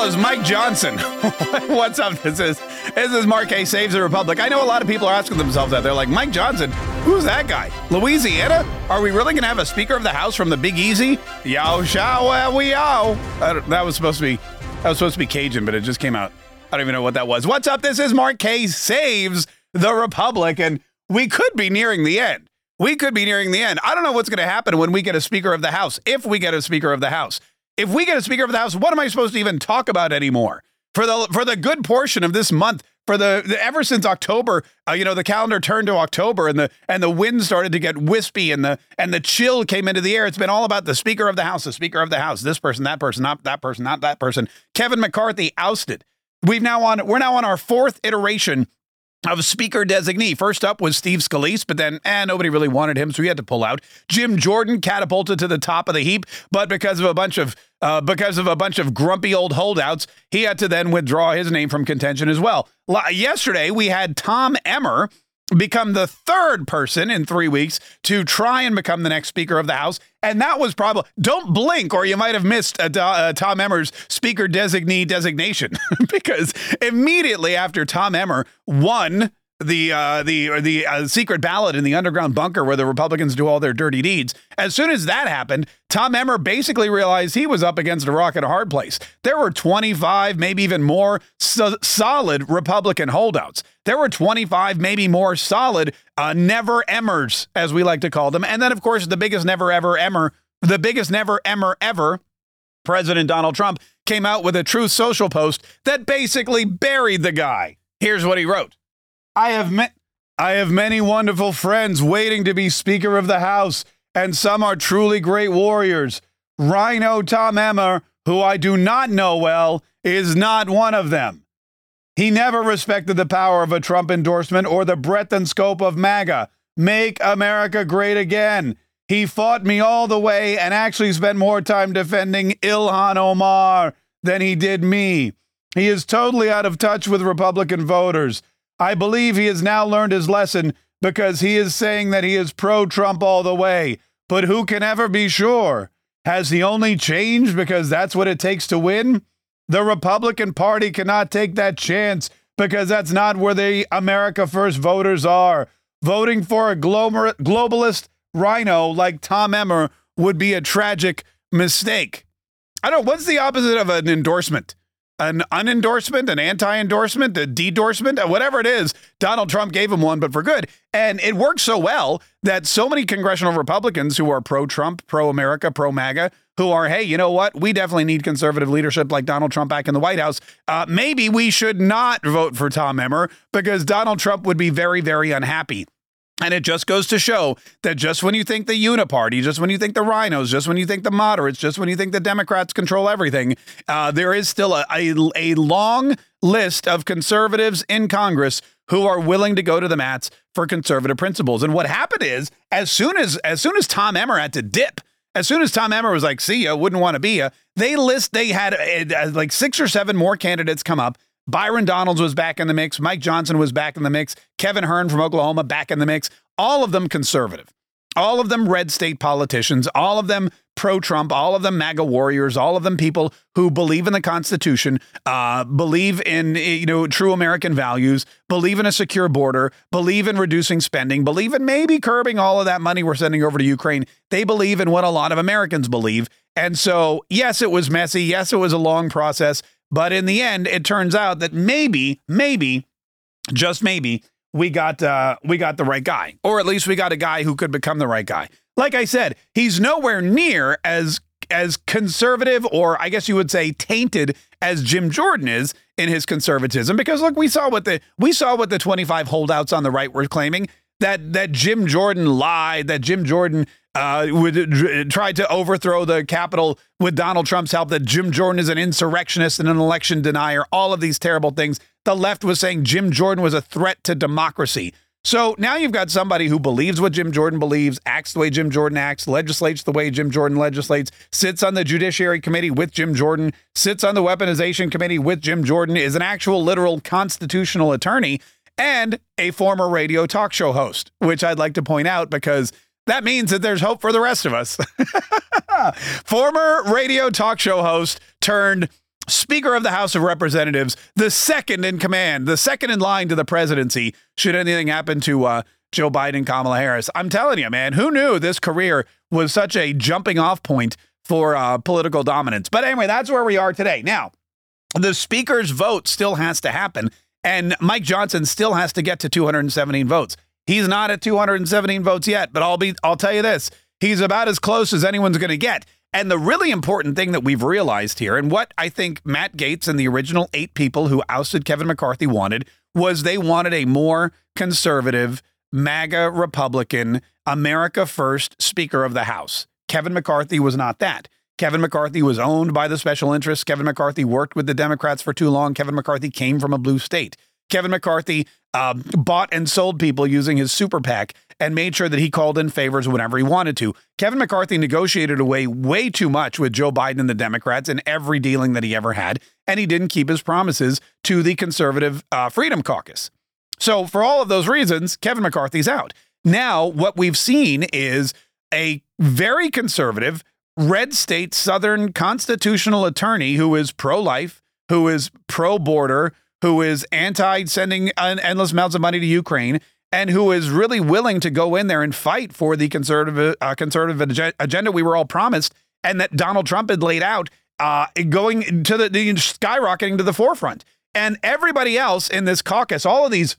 well Mike Johnson. What's up? This is this is Mark Kaye Saves the Republic. I know a lot of people are asking themselves that. They're like, Mike Johnson, who's that guy? Louisiana? Are we really going to have a Speaker of the House from the Big Easy? Yow, shall well, we yow. That was supposed to be that was supposed to be Cajun, but it just came out. I don't even know what that was. What's up? This is Mark Kaye Saves the Republic, and we could be nearing the end. We could be nearing the end. I don't know what's going to happen when we get a Speaker of the House, if we get a Speaker of the House. If we get a Speaker of the House, what am I supposed to even talk about anymore? For the for the good portion of this month, for the, the ever since October, uh, you know, the calendar turned to October, and the and the wind started to get wispy, and the and the chill came into the air. It's been all about the Speaker of the House, the Speaker of the House, this person, that person, not that person, not that person. Kevin McCarthy ousted. We've now on we're now on our fourth iteration of speaker designee. First up was Steve Scalise, but then eh, nobody really wanted him, so he had to pull out. Jim Jordan catapulted to the top of the heap, but because of a bunch of uh, because of a bunch of grumpy old holdouts, he had to then withdraw his name from contention as well. Yesterday we had Tom Emmer become the third person in three weeks to try and become the next Speaker of the House. And that was probably, don't blink or you might have missed uh, uh, Tom Emmer's Speaker designee designation because immediately after Tom Emmer won the uh, the the uh, secret ballot in the underground bunker where the Republicans do all their dirty deeds. As soon as that happened, Tom Emmer basically realized he was up against a rock and a hard place. There were 25, maybe even more so- solid Republican holdouts. There were 25, maybe more solid uh, never Emmers, as we like to call them. And then, of course, the biggest never ever Emmer, the biggest never Emmer ever, President Donald Trump came out with a Truth Social post that basically buried the guy. Here's what he wrote. I have met I have many wonderful friends waiting to be Speaker of the House, and some are truly great warriors. Rhino Tom Emmer, who I do not know well, is not one of them. He never respected the power of a Trump endorsement or the breadth and scope of MAGA. Make America great again. He fought me all the way and actually spent more time defending Ilhan Omar than he did me. He is totally out of touch with Republican voters. I believe he has now learned his lesson because he is saying that he is pro Trump all the way. But who can ever be sure? Has he only changed because that's what it takes to win? The Republican Party cannot take that chance because that's not where the America First voters are. Voting for a globalist rhino like Tom Emmer would be a tragic mistake. I don't what's the opposite of an endorsement? An unendorsement, an anti-endorsement, a de-dorsement, uh, whatever it is. Donald Trump gave him one, but for good. And it worked so well that so many congressional Republicans who are pro-Trump, pro-America, pro-MAGA, who are, hey, you know what? We definitely need conservative leadership like Donald Trump back in the White House. Uh, maybe we should not vote for Tom Emmer because Donald Trump would be very, very unhappy. And it just goes to show that just when you think the Uniparty, just when you think the rhinos, just when you think the moderates, just when you think the Democrats control everything, uh, there is still a, a, a long list of conservatives in Congress who are willing to go to the mats for conservative principles. And what happened is, as soon as as soon as Tom Emmer had to dip, as soon as Tom Emmer was like, "See ya," wouldn't want to be ya, they list they had uh, like six or seven more candidates come up Byron Donalds was back in the mix. Mike Johnson was back in the mix. Kevin Hern from Oklahoma back in the mix. All of them conservative. All of them red state politicians. All of them pro Trump. All of them MAGA warriors. All of them people who believe in the Constitution, uh, believe in you know true American values, believe in a secure border, believe in reducing spending, believe in maybe curbing all of that money we're sending over to Ukraine. They believe in what a lot of Americans believe. And so, yes, it was messy. Yes, it was a long process. But in the end, it turns out that maybe, maybe, just maybe, we got uh, we got the right guy, or at least we got a guy who could become the right guy. Like I said, he's nowhere near as as conservative, or I guess you would say tainted, as Jim Jordan is in his conservatism. Because look, we saw what the we saw what the 25 holdouts on the right were claiming that that Jim Jordan lied, that Jim Jordan uh, would try to overthrow the Capitol with Donald Trump's help, that Jim Jordan is an insurrectionist and an election denier, all of these terrible things. The left was saying Jim Jordan was a threat to democracy. So now you've got somebody who believes what Jim Jordan believes, acts the way Jim Jordan acts, legislates the way Jim Jordan legislates, sits on the Judiciary Committee with Jim Jordan, sits on the Weaponization Committee with Jim Jordan, is an actual literal constitutional attorney, and a former radio talk show host, which I'd like to point out because that means that there's hope for the rest of us. Former radio talk show host turned Speaker of the House of Representatives, the second in command, the second in line to the presidency, should anything happen to uh, Joe Biden, Kamala Harris. I'm telling you, man, who knew this career was such a jumping off point for uh, political dominance? But anyway, that's where we are today. Now, the speaker's vote still has to happen, and Mike Johnson still has to get to 217 votes. He's not at 217 votes yet, but I'll be I'll tell you this, he's about as close as anyone's going to get. And the really important thing that we've realized here, and what I think Matt Gaetz and the original eight people who ousted Kevin McCarthy wanted, was they wanted a more conservative, MAGA Republican, America First Speaker of the House. Kevin McCarthy was not that. Kevin McCarthy was owned by the special interests. Kevin McCarthy worked with the Democrats for too long. Kevin McCarthy came from a blue state. Kevin McCarthy um, bought and sold people using his super PAC and made sure that he called in favors whenever he wanted to. Kevin McCarthy negotiated away way too much with Joe Biden and the Democrats in every dealing that he ever had, and he didn't keep his promises to the conservative uh, Freedom Caucus. So, for all of those reasons, Kevin McCarthy's out. Now, what we've seen is a very conservative, red state Southern constitutional attorney who is pro life, who is pro border, who is anti sending endless amounts of money to Ukraine, and who is really willing to go in there and fight for the conservative uh, conservative agenda we were all promised, and that Donald Trump had laid out, uh, going to the, the skyrocketing to the forefront. And everybody else in this caucus, all of these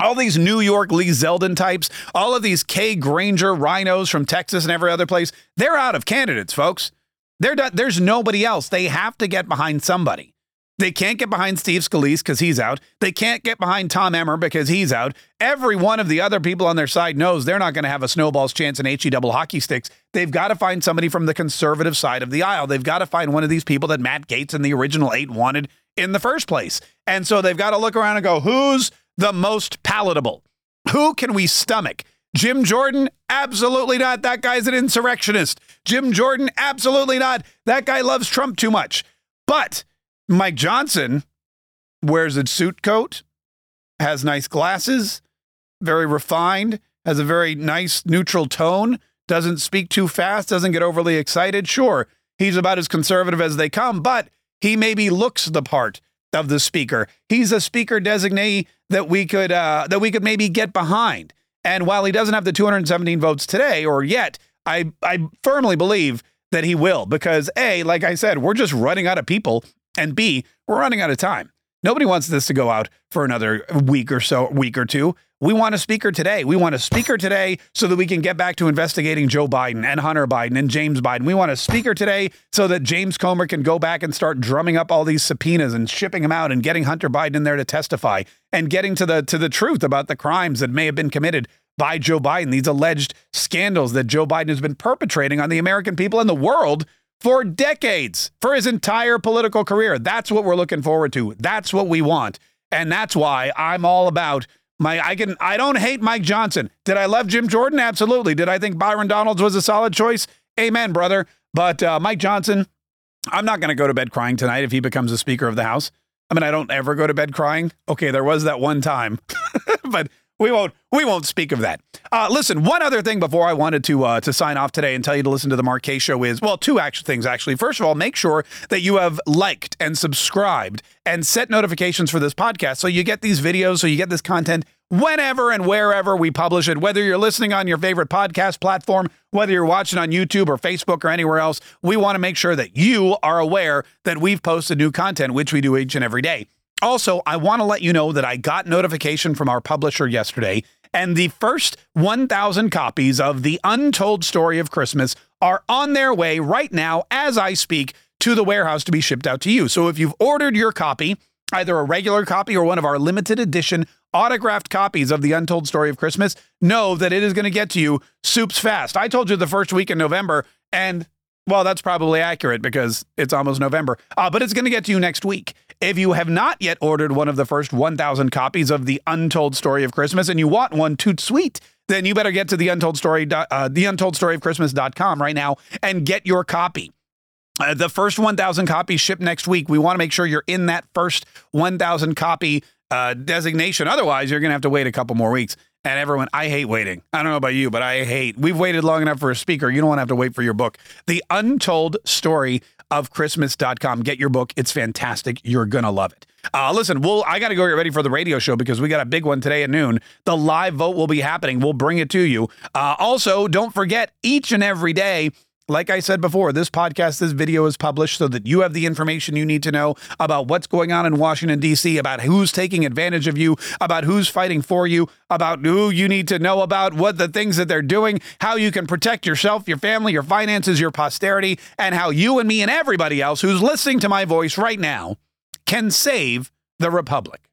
all these New York Lee Zeldin types, all of these Kay Granger rhinos from Texas and every other place, they're out of candidates, folks. They're done, there's nobody else. They have to get behind somebody. They can't get behind Steve Scalise because he's out. They can't get behind Tom Emmer because he's out. Every one of the other people on their side knows they're not going to have a snowball's chance in HE double hockey sticks. They've got to find somebody from the conservative side of the aisle. They've got to find one of these people that Matt Gaetz and the original eight wanted in the first place. And so they've got to look around and go, who's the most palatable? Who can we stomach? Jim Jordan? Absolutely not. That guy's an insurrectionist. Jim Jordan? Absolutely not. That guy loves Trump too much. But Mike Johnson wears a suit coat, has nice glasses, very refined, has a very nice neutral tone, doesn't speak too fast, doesn't get overly excited. Sure, he's about as conservative as they come, but he maybe looks the part of the speaker. He's a speaker designee that we could uh, that we could maybe get behind. And while he doesn't have the 217 votes today or yet, I I firmly believe that he will because a like I said, we're just running out of people, and b we're running out of time. Nobody wants this to go out for another week or so, week or two. We want a speaker today. We want a speaker today so that we can get back to investigating Joe Biden and Hunter Biden and James Biden. We want a speaker today so that James Comer can go back and start drumming up all these subpoenas and shipping them out and getting Hunter Biden in there to testify and getting to the to the truth about the crimes that may have been committed by Joe Biden, these alleged scandals that Joe Biden has been perpetrating on the American people and the world for decades, for his entire political career. That's what we're looking forward to. That's what we want. And that's why I'm all about my I can I don't hate Mike Johnson. Did I love Jim Jordan? Absolutely. Did I think Byron Donalds was a solid choice? Amen, brother. But uh, Mike Johnson, I'm not going to go to bed crying tonight if he becomes the Speaker of the House. I mean, I don't ever go to bed crying. Okay, there was that one time, but we won't we won't speak of that. Uh, listen, one other thing before I wanted to uh, to sign off today and tell you to listen to the Mark Kaye Show is well, two actual things actually. First of all, make sure that you have liked and subscribed and set notifications for this podcast so you get these videos, so you get this content whenever and wherever we publish it. Whether you're listening on your favorite podcast platform, whether you're watching on YouTube or Facebook or anywhere else, we want to make sure that you are aware that we've posted new content, which we do each and every day. Also, I want to let you know that I got notification from our publisher yesterday, and the first 1,000 copies of The Untold Story of Christmas are on their way right now as I speak to the warehouse to be shipped out to you. So if you've ordered your copy, either a regular copy or one of our limited edition autographed copies of The Untold Story of Christmas, know that it is going to get to you soups fast. I told you the first week in November, and well, that's probably accurate because it's almost November, uh, but it's going to get to you next week. If you have not yet ordered one of the first 1,000 copies of The Untold Story of Christmas and you want one toot sweet, then you better get to the Untold Story, uh, the of Christmas.com right now and get your copy. Uh, the first 1,000 copies ship next week. We want to make sure you're in that first 1,000 copy uh, designation. Otherwise, you're going to have to wait a couple more weeks. And everyone, I hate waiting. I don't know about you, but I hate. We've waited long enough for a speaker. You don't want to have to wait for your book. The Untold Story of Christmas.com. Get your book. It's fantastic. You're going to love it. Uh, listen, we'll, I got to go get ready for the radio show because we got a big one today at noon. The live vote will be happening. We'll bring it to you. Uh, also, don't forget each and every day, like I said before, this podcast, this video is published so that you have the information you need to know about what's going on in Washington, D.C., about who's taking advantage of you, about who's fighting for you, about who you need to know about, what the things that they're doing, how you can protect yourself, your family, your finances, your posterity, and how you and me and everybody else who's listening to my voice right now can save the Republic.